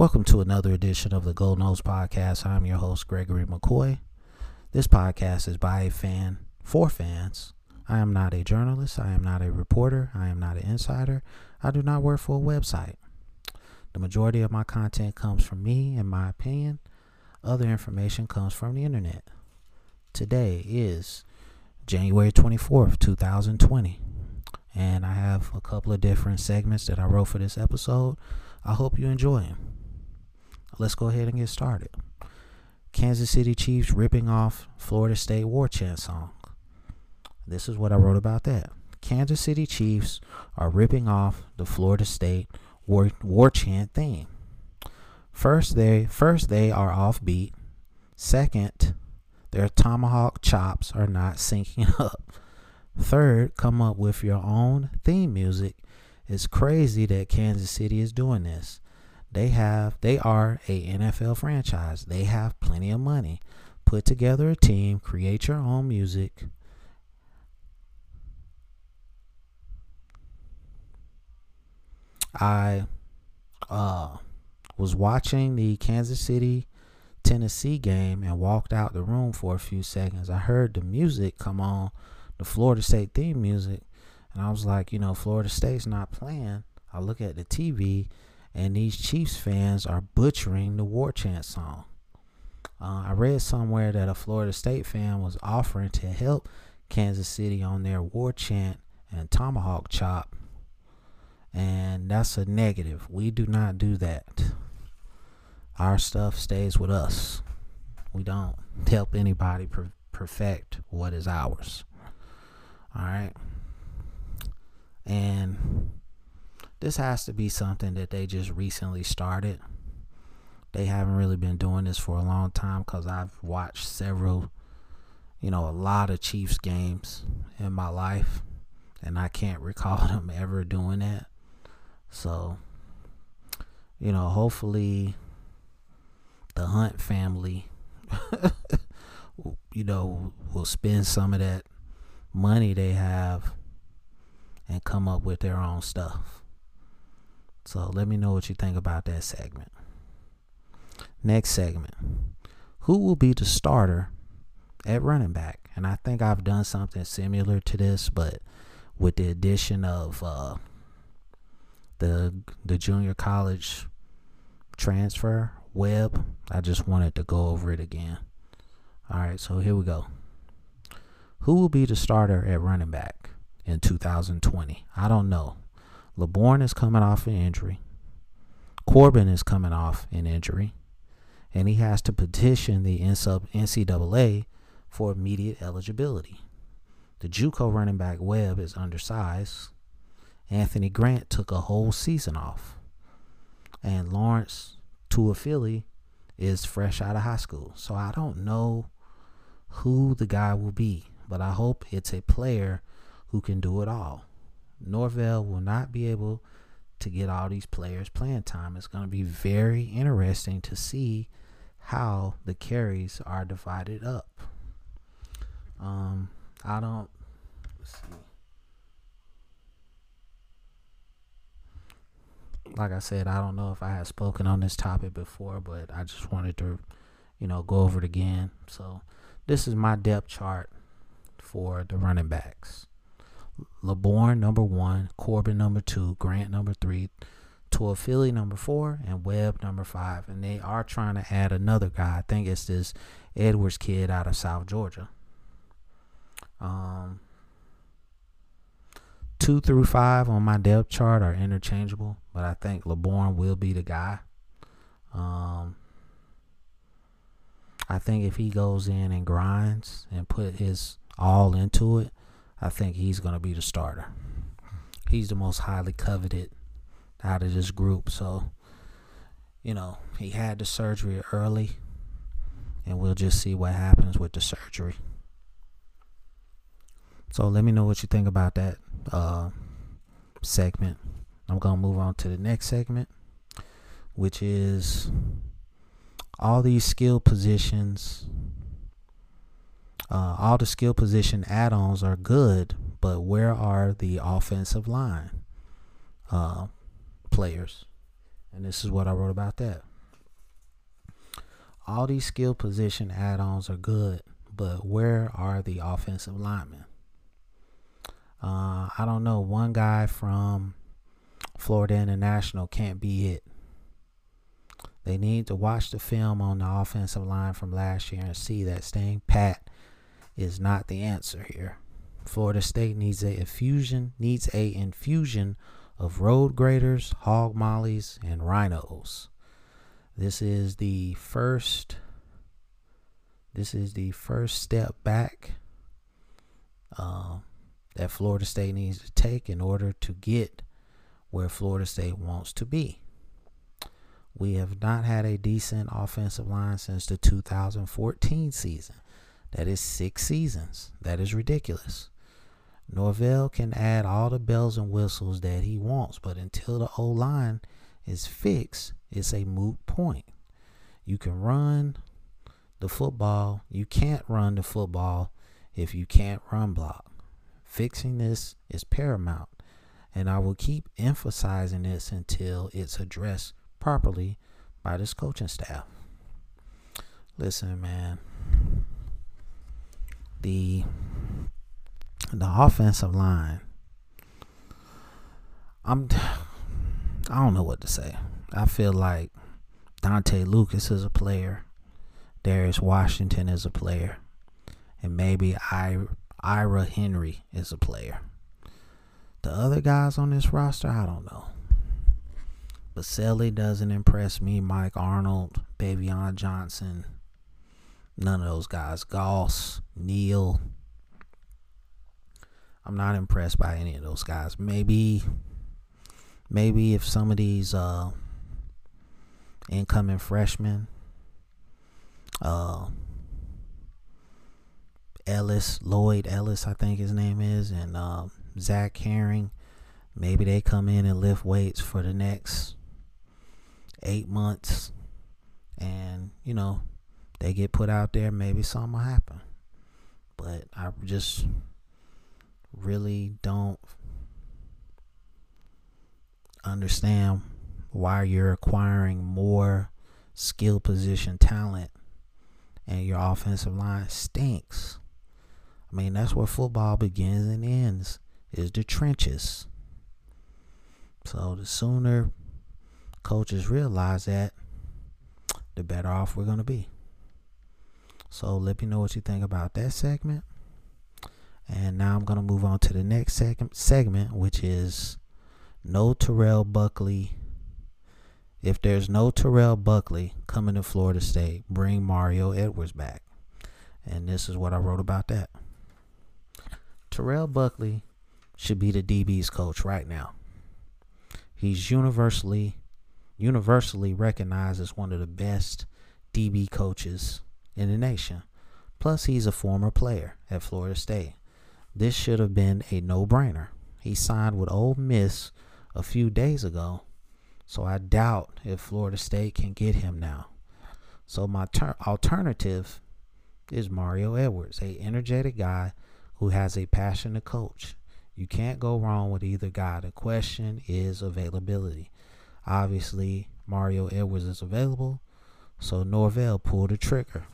Welcome to another edition of the Gold Nose Podcast. I'm your host, Gregory McCoy. This podcast is by a fan for fans. I am not a journalist. I am not a reporter. I am not an insider. I do not work for a website. The majority of my content comes from me, and my opinion. Other information comes from the internet. Today is January 24th, 2020. And I have a couple of different segments that I wrote for this episode. I hope you enjoy them. Let's go ahead and get started. Kansas City Chiefs ripping off Florida State War Chant song. This is what I wrote about that. Kansas City Chiefs are ripping off the Florida State War, War Chant theme. First, they first they are offbeat. Second, their tomahawk chops are not syncing up. Third, come up with your own theme music. It's crazy that Kansas City is doing this. They have they are a NFL franchise. They have plenty of money. Put together a team, create your own music. I uh was watching the Kansas City Tennessee game and walked out the room for a few seconds. I heard the music come on, the Florida State theme music, and I was like, you know, Florida State's not playing. I look at the TV and these Chiefs fans are butchering the war chant song. Uh, I read somewhere that a Florida State fan was offering to help Kansas City on their war chant and tomahawk chop, and that's a negative. We do not do that. Our stuff stays with us. We don't help anybody per- perfect what is ours. All right. And this has to be something that they just recently started. They haven't really been doing this for a long time because I've watched several, you know, a lot of Chiefs games in my life, and I can't recall them ever doing that. So, you know, hopefully the Hunt family, you know, will spend some of that money they have and come up with their own stuff. So let me know what you think about that segment. Next segment Who will be the starter at running back? And I think I've done something similar to this, but with the addition of uh, the the junior college transfer Webb, I just wanted to go over it again. All right, so here we go. Who will be the starter at running back in 2020? I don't know. Laborn is coming off an injury. Corbin is coming off an injury. And he has to petition the NCAA for immediate eligibility. The Juco running back Webb is undersized. Anthony Grant took a whole season off. And Lawrance Toafili is fresh out of high school. So I don't know who the guy will be, but I hope it's a player who can do it all. Norvell will not be able to get all these players playing time. It's going to be very interesting to see how the carries are divided up. Um, I don't. Let's see. Like I said, I don't know if I had spoken on this topic before, but I just wanted to, you know, go over it again. So, this is my depth chart for the running backs. Laborn number one, Corbin number two, Grant number three, Toafili number four, and Webb number five. And they are trying to add another guy. I think it's this Edwards kid out of South Georgia. Um, two through five on my depth chart are interchangeable, but I think Laborn will be the guy. Um, I think if he goes in and grinds and put his all into it, I think he's going to be the starter. He's the most highly coveted out of this group. So, you know, he had the surgery early, and we'll just see what happens with the surgery. So, let me know what you think about that uh, segment. I'm going to move on to the next segment, which is all these skill positions uh, all the skill position add ons are good, but where are the offensive line uh, players? And this is what I wrote about that. all these skill position add-ons are good, but where are the offensive linemen? Uh, I don't know. One guy from Florida International can't be it. They need to watch the film on the offensive line from last year and see that staying pat is not the answer here. Florida State needs a infusion needs a infusion of road graders, hog mollies, and rhinos. This is the first this is the first step back uh, that Florida State needs to take in order to get where Florida State wants to be. We have not had a decent offensive line since the 2014 season. That is six seasons. That is ridiculous. Norvell can add all the bells and whistles that he wants, but until the O line is fixed, it's a moot point. You can run the football, you can't run the football if you can't run block. Fixing this is paramount, and I will keep emphasizing this until it's addressed properly by this coaching staff. Listen, man. The the offensive line. I'm I don't know what to say. I feel like Dontae Lucas is a player. Darius Washington is a player. And maybe I, Ira Henry is a player. The other guys on this roster, I don't know. Boselli doesn't impress me. Mike Arnold, Baveon Johnson, none of those guys. Goss, Neal. I'm not impressed by any of those guys. Maybe, maybe if some of these uh, incoming freshmen, uh, Ellis, Lloyd Ellis, I think his name is, and uh, Zach Herring, maybe they come in and lift weights for the next eight months, and you know they get put out there. Maybe something will happen, but I just really don't understand why you're acquiring more skill position talent and your offensive line stinks. I mean, that's where football begins and ends is the trenches. So the sooner coaches realize that, the better off we're going to be. So let me know what you think about that segment. And now I'm going to move on to the next seg- segment, which is no Terrell Buckley. If there's no Terrell Buckley coming to Florida State, bring Mario Edwards back. And this is what I wrote about that. Terrell Buckley should be the DB's coach right now. He's universally universally recognized as one of the best DB coaches in the nation. Plus, he's a former player at Florida State. This should have been a no brainer. He signed with Ole Miss a few days ago, so I doubt if Florida State can get him now. So, my ter- alternative is Mario Edwards, a energetic guy who has a passion to coach. You can't go wrong with either guy. The question is availability. Obviously, Mario Edwards is available, so Norvell pulled the trigger.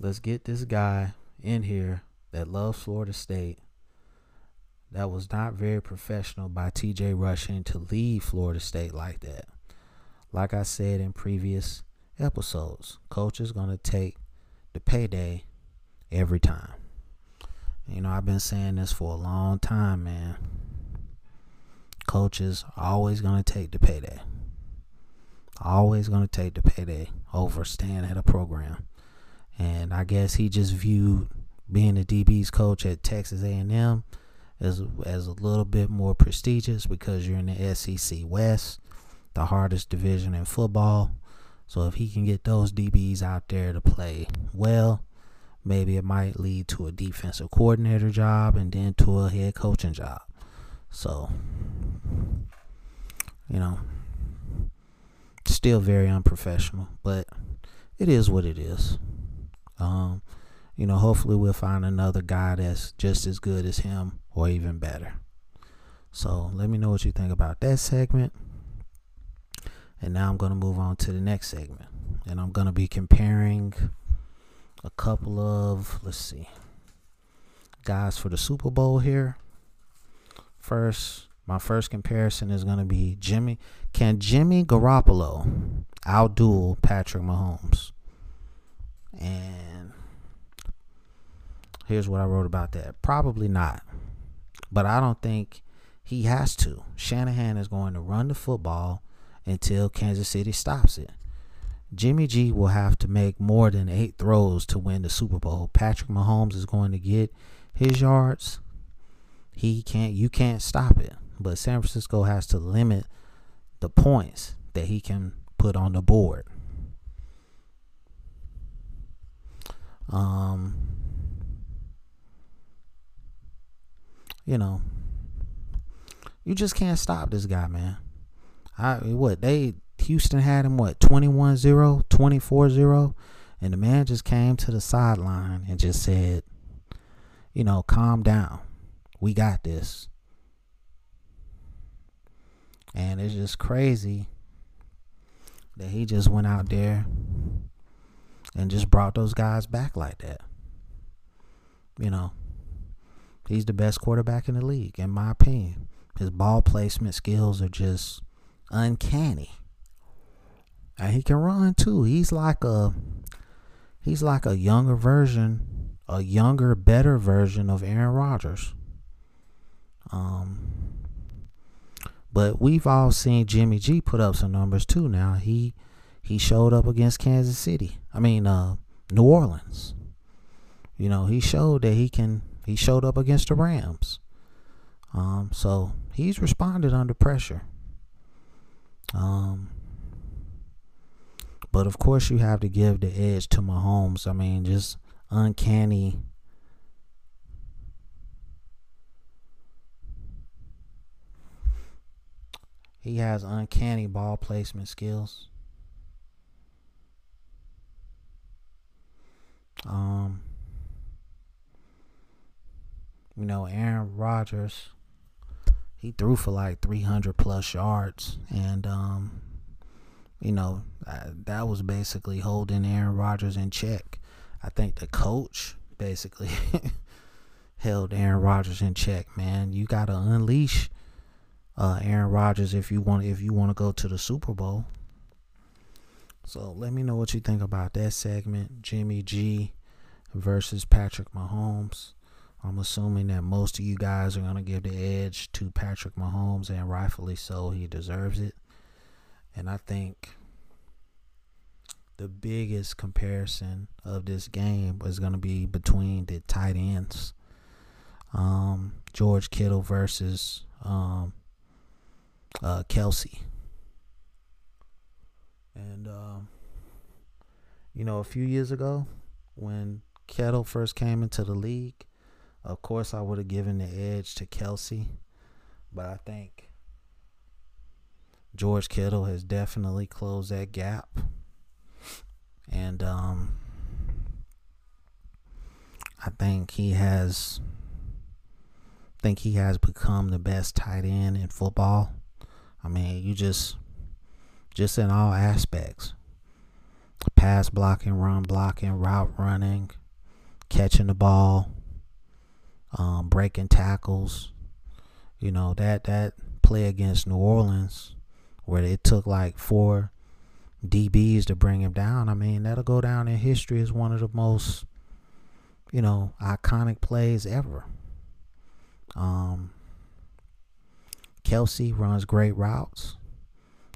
Let's get this guy in here that loves Florida State. That was not very professional by TJ Rushing to leave Florida State like that. Like I said in previous episodes, coach is going to take the payday every time. You know, I've been saying this for a long time, man. Coaches always going to take the payday. Always going to take the payday over staying at a program. And I guess he just viewed being the DB's coach at Texas A&M as as a little bit more prestigious because you're in the SEC West, the hardest division in football. So if he can get those DBs out there to play well, maybe it might lead to a defensive coordinator job and then to a head coaching job. So, you know, still very unprofessional, but it is what it is. Um, you know, hopefully we'll find another guy that's just as good as him or even better. So let me know what you think about that segment. And now I'm going to move on to the next segment. and I'm gonna be comparing a couple of let's see guys for the Super Bowl here. First, my first comparison is gonna be Jimmy. Can Jimmy Garoppolo outduel Patrick Mahomes? And here's what I wrote about that. Probably not. But I don't think he has to. Shanahan is going to run the football until Kansas City stops it. Jimmy G will have to make more than eight throws to win the Super Bowl. Patrick Mahomes is going to get his yards. He can't you can't stop it. But San Francisco has to limit the points that he can put on the board. Um you know you just can't stop this guy, man. I what they Houston had him what 21-0, 24-0 and the man just came to the sideline and just said, you know, calm down. We got this. And it's just crazy that he just went out there and just brought those guys back like that. You know, he's the best quarterback in the league, in my opinion. His ball placement skills are just uncanny. And he can run too. He's like a he's like a younger version, a younger, better version of Aaron Rodgers. Um but we've all seen Jimmy G put up some numbers too now. He he showed up against Kansas City. I mean uh New Orleans. You know, he showed that he can he showed up against the Rams. Um so he's responded under pressure. Um but of course, you have to give the edge to Mahomes. I mean, just uncanny. He has uncanny ball placement skills. Um, you know, Aaron Rodgers, he threw for like 300 plus yards, and um, you know, that was basically holding Aaron Rodgers in check. I think the coach basically held Aaron Rodgers in check, man. You got to unleash uh, Aaron Rodgers if you want if you want to go to the Super Bowl. So let me know what you think about that segment, Jimmy G versus Patrick Mahomes. I'm assuming that most of you guys are going to give the edge to Patrick Mahomes, and rightfully so. He deserves it. And I think the biggest comparison of this game is going to be between the tight ends. Um, George Kittle versus um, uh, Kelce. And, um, you know, a few years ago, when Kittle first came into the league, of course, I would have given the edge to Kelce, But I think George Kittle has definitely closed that gap. And um, I think he has think he has become the best tight end in football. I mean, you just just in all aspects. Pass blocking, run blocking, route running, catching the ball, um, breaking tackles. You know, that that play against New Orleans where it took like four DBs to bring him down. I mean, that'll go down in history as one of the most, you know, iconic plays ever. Um, Kelce runs great routes.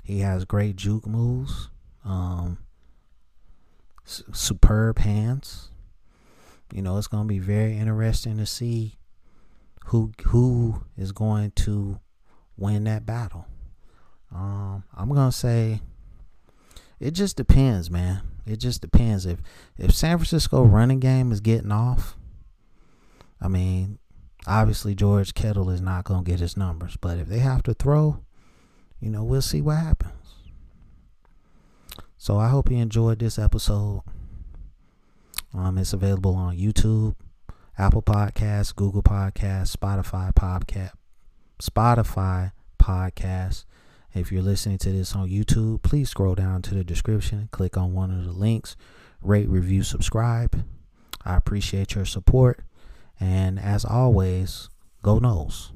He has great juke moves. Um, s- superb hands. You know, it's going to be very interesting to see who who is going to win that battle. Um, I'm gonna say it just depends, man. It just depends. If if San Francisco running game is getting off, I mean, obviously George Kittle is not gonna get his numbers. But if they have to throw, you know, we'll see what happens. So I hope you enjoyed this episode. Um, it's available on YouTube, Apple Podcasts, Google Podcasts, Spotify Podcast, Spotify Podcasts If you're listening to this on YouTube, please scroll down to the description, click on one of the links, rate, review, subscribe. I appreciate your support. And as always, go Noles.